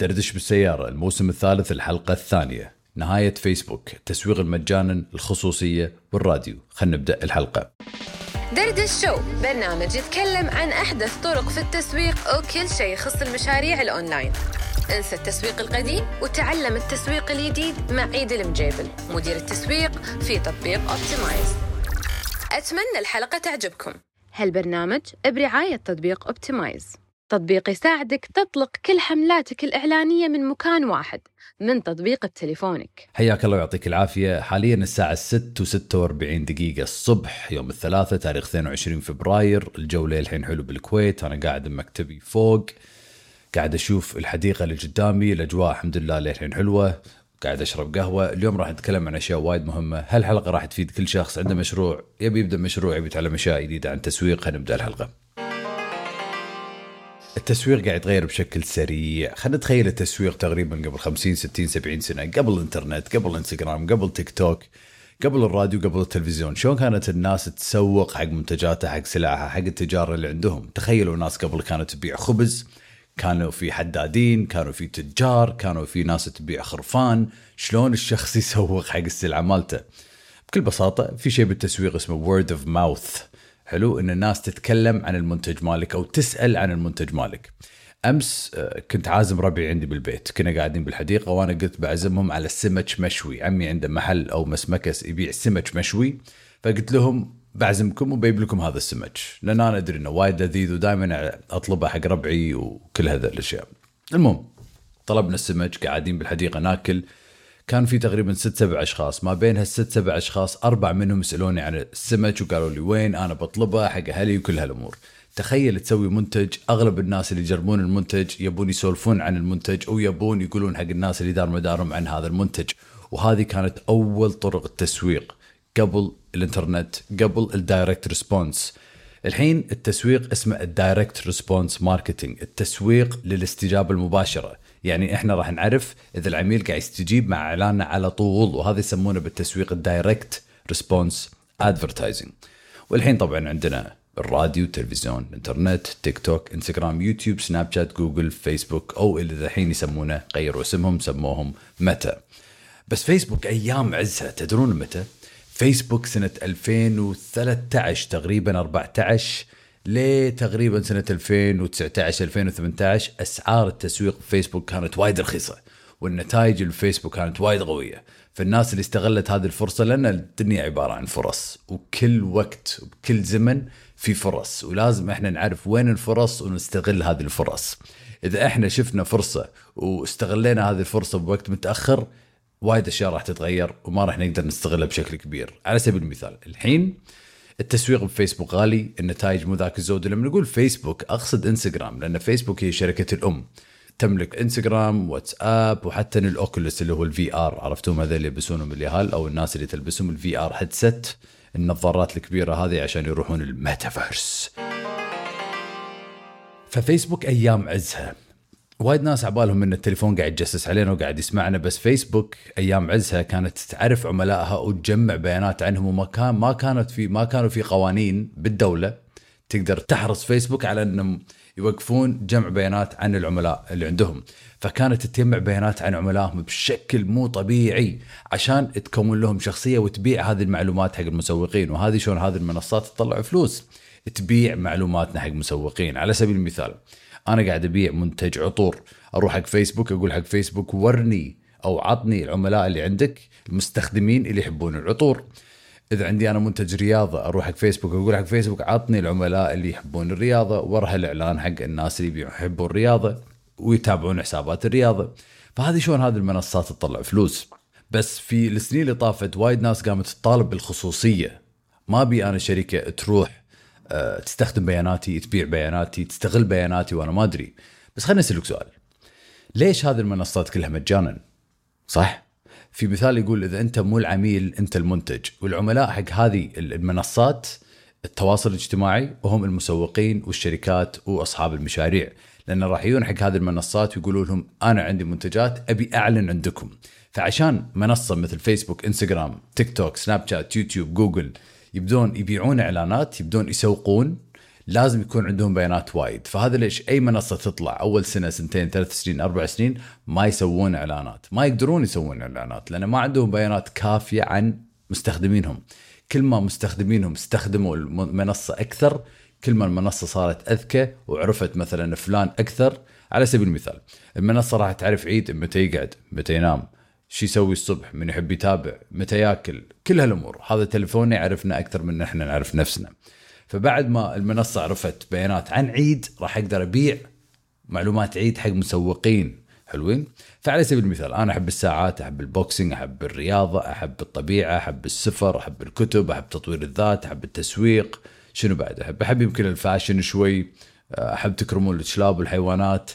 دردش بالسيارة الموسم الثالث الحلقة الثانية. نهاية فيسبوك التسويق المجاني الخصوصية والراديو. خلينا نبدأ الحلقة. دردش show برنامج يتكلم عن أحدث طرق في التسويق وكل شيء يخص المشاريع الأونلاين. انسى التسويق القديم وتعلم التسويق الجديد مع عيد المجيبل مدير التسويق في تطبيق Optimize أتمنى الحلقة تعجبكم. هالبرنامج برعاية تطبيق اوبتمايز تطبيق يساعدك تطلق كل حملاتك الإعلانية من مكان واحد من تطبيق تليفونك. حياك الله ويعطيك العافية. حاليا الساعة 6 و46 دقيقة الصبح يوم الثلاثاء تاريخ 22 فبراير. الجو الحين حلو بالكويت أنا قاعد بمكتبي فوق. قاعد أشوف الحديقة اللي قدامي الأجواء الحمد لله للحين حلوة. قاعد أشرب قهوة. اليوم راح نتكلم عن أشياء وايد مهمة. هالحلقة راح تفيد كل شخص. عنده مشروع يبي يبدأ مشروع يبي يتعلم أشياء جديدة عن تسويق. خلينا نبدا الحلقة. التسويق قاعد يتغير بشكل سريع. خلينا نتخيل التسويق تقريبا قبل 50 60 70 سنة قبل الإنترنت قبل انستغرام قبل تيك توك قبل الراديو قبل التلفزيون. شلون كانت الناس تسوق حق منتجاتها حق سلعها حق التجارة اللي عندهم؟ تخيلوا ناس قبل كانت تبيع خبز كانوا في حدادين كانوا في تجار كانوا في ناس تبيع خرفان. شلون الشخص يسوق حق السلعة مالته؟ بكل بساطة في شيء بالتسويق اسمه word of mouth. حلو إن الناس تتكلم عن المنتج مالك أو تسأل عن المنتج مالك. أمس آه، كنت عازم ربعي عندي بالبيت. كنا قاعدين بالحديقة وأنا قلت بعزمهم على السمك مشوي. عمي عنده محل أو مسمكس يبيع سمك مشوي. فقلت لهم بعزمكم وبيب لكم هذا السمك. لأن أنا أدري إنه وايد لذيذ ودائما أطلبه حق ربعي وكل هذا الأشياء. المهم طلبنا السمك قاعدين بالحديقة ناكل. كان في تقريبا ست سبع أشخاص. ما بين هالست سبع أشخاص أربع منهم سالوني عن السمك وقالوا لي وين أنا بطلبه حق أهلي وكل هالأمور. تخيل تسوي منتج أغلب الناس اللي يجربون المنتج يبون يسولفون عن المنتج أو يبون يقولون حق الناس اللي دار مدارهم عن هذا المنتج. وهذه كانت أول طرق التسويق قبل الإنترنت قبل ال direct response الحين التسويق اسمه ال direct response marketing التسويق للاستجابة المباشرة. يعني إحنا راح نعرف إذا العميل قاعد يستجيب مع اعلاننا على طول وهذا يسمونه بالتسويق ال direct response advertising والحين طبعا عندنا الراديو التلفزيون الإنترنت تيك توك إنستغرام يوتيوب سناب شات جوجل فيسبوك أو اللي الحين يسمونه غيروا اسمهم سموهم ميتا بس فيسبوك أيام عزها تدرون متى؟ فيسبوك سنة 2013 تقريبا 14 لتقريبا سنة 2019 2018 أسعار التسويق في فيسبوك كانت وايد رخيصة والنتائج الفيسبوك كانت وايد قوية. فالناس اللي استغلت هذه الفرصة لأن الدنيا عبارة عن فرص وكل وقت وكل زمن في فرص ولازم إحنا نعرف وين الفرص ونستغل هذه الفرص. إذا إحنا شفنا فرصة واستغلينا هذه الفرصة بوقت متأخر وايد أشياء راح تتغير وما راح نقدر نستغلها بشكل كبير. على سبيل المثال الحين التسويق بفيسبوك غالي النتائج مو ذاك الزود. لما نقول فيسبوك أقصد إنستغرام لأن فيسبوك هي شركة الأم. تملك إنستغرام واتساب وحتى الأوكيولس اللي هو ال VR. عرفتوهم هذول اللي يلبسونهم اليهّال أو الناس اللي تلبسهم ال VR headset النظارات الكبيرة هذه عشان يروحون الميتافيرس. ففيسبوك أيام عزها. وايد ناس عبالهم إن التليفون قاعد يتجسس علينا وقاعد يسمعنا بس فيسبوك أيام عزها كانت تعرف عملائها وتجمع بيانات عنهم وما كان ما كانت في ما كانوا في قوانين بالدولة تقدر تحرص فيسبوك على إنهم يوقفون جمع بيانات عن العملاء اللي عندهم. فكانت تجمع بيانات عن عملائهم بشكل مو طبيعي عشان تكون لهم شخصية وتبيع هذه المعلومات حق المسوقين. وهذه شلون هذه المنصات تطلع فلوس تبيع معلوماتنا حق مسوقين. على سبيل المثال أنا قاعد أبيع منتج عطور أروح حق فيسبوك أقول حق فيسبوك ورني أو عطني العملاء اللي عندك المستخدمين اللي يحبون العطور. إذا عندي أنا منتج رياضة أروح حق فيسبوك أقول حق فيسبوك عطني العملاء اللي يحبون الرياضة ورها الإعلان حق الناس اللي يحبون الرياضة ويتابعون حسابات الرياضة. فهذه شلون هذه المنصات تطلع فلوس؟ بس في السنين اللي طافت وايد ناس قامت تطالب بالخصوصية. ما أبي أنا شركة تروح تستخدم بياناتي تبيع بياناتي تستغل بياناتي وأنا ما أدري. بس خليني أسألك سؤال. ليش هذه المنصات كلها مجانا؟ صح؟ في مثال يقول إذا أنت مو العميل أنت المنتج والعملاء حق هذه المنصات التواصل الاجتماعي وهم المسوقين والشركات وأصحاب المشاريع. لأن راح يجون حق هذه المنصات ويقولوا لهم أنا عندي منتجات أبي أعلن عندكم. فعشان منصة مثل فيسبوك انستغرام تيك توك سناب شات يوتيوب جوجل يبدون يبيعون إعلانات يبدون يسوقون لازم يكون عندهم بيانات وايد. فهذا ليش أي منصة تطلع أول سنة سنتين ثلاث سنين أربع سنين ما يسوون إعلانات. ما يقدرون يسوون إعلانات لأن ما عندهم بيانات كافية عن مستخدمينهم. كل ما مستخدمينهم استخدموا المنصة أكثر كل ما المنصة صارت أذكى وعرفت مثلا فلان أكثر على سبيل المثال المنصة راح تعرف عيد متى يقعد متى ينام. شو يسوي الصبح من يحب يتابع متى ياكل كل هالأمور. هذا تلفوننا يعرفنا أكثر من إحنا نعرف نفسنا. فبعد ما المنصة عرفت بيانات عن عيد راح أقدر أبيع معلومات عدل حق مسوقين. حلوين؟ فعلى سبيل المثال أنا أحب الساعات أحب ال boxing أحب الرياضة أحب الطبيعة أحب السفر أحب الكتب أحب تطوير الذات أحب التسويق. شنو بعد؟ احب أحب يمكن ال fashion شوي أحب تكرمون الكلاب والحيوانات.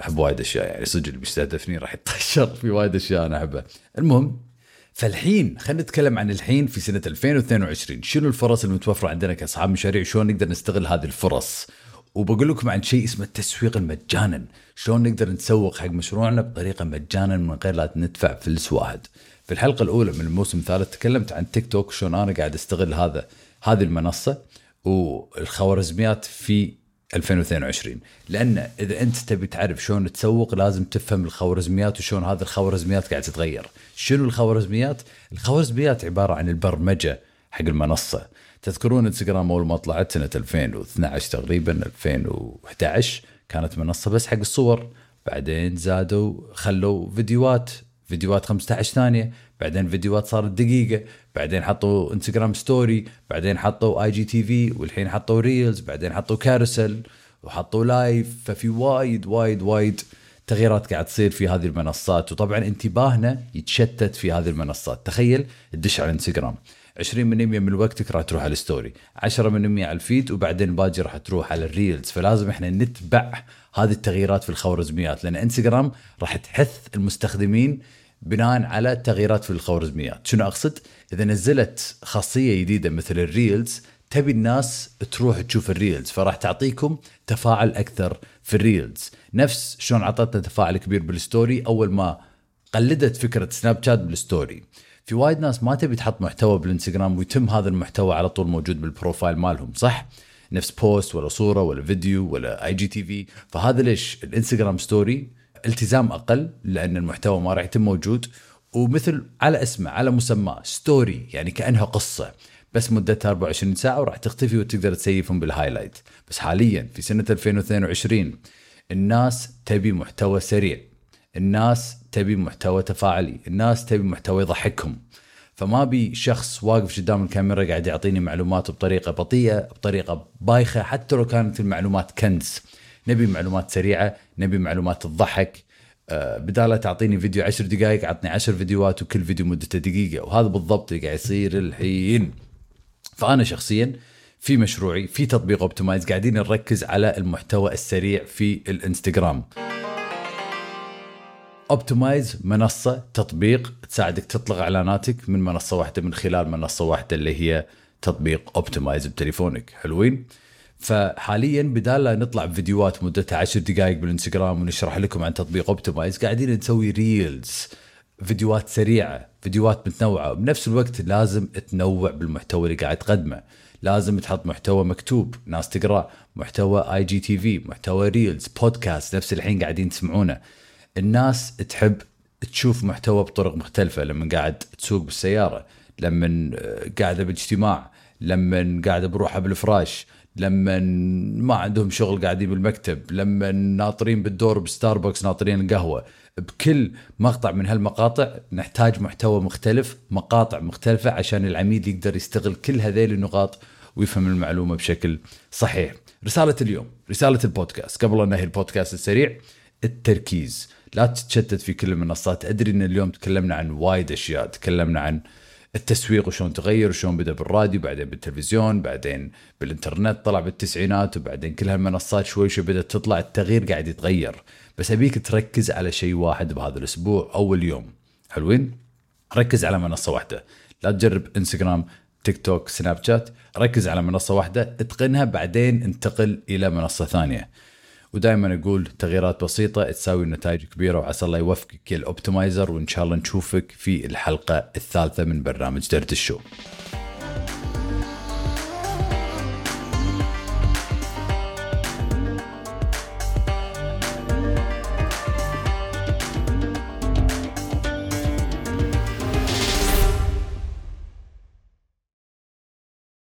أحب وايد أشياء يعني صدق اللي بيستهدفني راح يتطشر في وايد أشياء أنا احبها المهم فالحين خلينا نتكلم عن الحين في سنة 2022 شنو الفرص المتوفرة عندنا كأصحاب مشاريع شلون نقدر نستغل هذه الفرص؟ وبقول لكم عن شيء اسمه التسويق المجانا. شلون نقدر نسوق حق مشروعنا بطريقة مجانا من غير لا ندفع فلس واحد في الحلقة الأولى من الموسم الثالث تكلمت عن تيك توك شلون أنا قاعد أستغل هذا هذه المنصة والخوارزميات في 2022 لأن إذا أنت تبي تعرف شلون تسوق لازم تفهم الخوارزميات وشلون هذه الخوارزميات قاعدة تتغير. شنو الخوارزميات؟ الخوارزميات عبارة عن البرمجة حق المنصة. تذكرون إنستغرام أول ما طلعت سنة 2012 تقريبا 2011 كانت منصة بس حق الصور. بعدين زادوا خلوا فيديوهات فيديوهات 15 ثانية. بعدين فيديوهات صارت دقيقة. بعدين حطوا انستغرام story بعدين حطوا IGTV والحين حطوا reels بعدين حطوا carousel وحطوا live ففي وايد وايد وايد تغييرات قاعد تصير في هذه المنصات. وطبعا انتباهنا يتشتت في هذه المنصات. تخيل تدش على انستغرام 20% من وقتك راح تروح على ال story 10% على ال feed وبعدين الباقي راح تروح على ال reels فلازم إحنا نتبع هذه التغييرات في الخوارزميات لأن انستغرام راح تحث المستخدمين بناء على تغييرات في الخوارزميات. شنو أقصد؟ إذا نزلت خاصية جديدة مثل ال reels تبي الناس تروح تشوف ال reels فراح تعطيكم تفاعل أكثر في ال reels. نفس شلون عطتنا تفاعل كبير بال story أول ما قلدت فكرة سناب شات بال story. في وايد ناس ما تبي تحط محتوى بالإنستغرام ويتم هذا المحتوى على طول موجود بال profile مالهم صح؟ نفس post ولا صورة ولا فيديو ولا IGTV فهذا ليش؟ الإنستغرام story التزام أقل لأن المحتوى ما راح يتم موجود. ومثل على اسمه على مسماه story يعني كأنها قصة. بس مدتها 24 ساعة وراح تختفي وتقدر ت save هم بال highlight بس حاليا في سنة 2022 الناس تبي محتوى سريع. الناس تبي محتوى تفاعلي. الناس تبي محتوى يضحكهم. فما بي شخص واقف قدام الكاميرا قاعد يعطيني معلومات بطريقة بطيئة بطريقة بايخة حتى لو كانت المعلومات كنز. نبي معلومات سريعة نبي معلومات تضحك آه، بدال لا تعطيني فيديو 10 دقائق عطني 10 فيديوهات وكل فيديو مدته دقيقة وهذا بالضبط اللي قاعد يصير الحين. فأنا شخصيا في مشروعي في تطبيق اوبتمايز قاعدين نركز على المحتوى السريع في الانستغرام. اوبتمايز منصة تطبيق تساعدك تطلق إعلاناتك من منصة واحدة من خلال منصة واحدة اللي هي تطبيق اوبتمايز بتليفونك. حلوين؟ فحاليا بدال لا نطلع بفيديوهات مدتها 10 دقائق بالإنستغرام ونشرح لكم عن تطبيق اوبتمايز قاعدين نسوي reels فيديوهات سريعة فيديوهات متنوعة وبنفس الوقت لازم تنوع بالمحتوى اللي قاعد تقدمه. لازم تحط محتوى مكتوب ناس تقرأ محتوى IGTV محتوى reels بودكاست نفس الحين قاعدين تسمعونه. الناس تحب تشوف محتوى بطرق مختلفة لما قاعدة تسوق بالسيارة لما قاعدة باجتماع لما قاعدة بروحها بالفراش. لما ما عندهم شغل قاعدين بالمكتب لما ناطرين بالدور بستاربكس ناطرين القهوة. بكل مقطع من هالمقاطع نحتاج محتوى مختلف مقاطع مختلفة عشان العميل يقدر يستغل كل هذيل النقاط ويفهم المعلومة بشكل صحيح. رسالة اليوم رسالة البودكاست. قبل أن ننهي البودكاست السريع التركيز. لا تتشتت في كل المنصات. أدري أن اليوم تكلمنا عن وايد أشياء تكلمنا عن التسويق وشلون تغير وشلون بدأ بالراديو بعدين بالتلفزيون بعدين بالإنترنت طلع بالتسعينات وبعدين كل هالمنصات شوي شوي بدأت تطلع التغيير قاعد يتغير. بس أبيك تركز على شيء واحد بهذا الأسبوع أو اليوم حلوين؟ ركز على منصة واحدة. لا تجرب إنستغرام تيك توك سناب شات. ركز على منصة واحدة اتقنها بعدين انتقل إلى منصة ثانية. ودائما أقول تغييرات بسيطة تساوي نتائج كبيرة وعسى الله يوفقك يا الأوبتمايزر وإن شاء الله نشوفك في الحلقة الثالثة من برنامج درد الشو.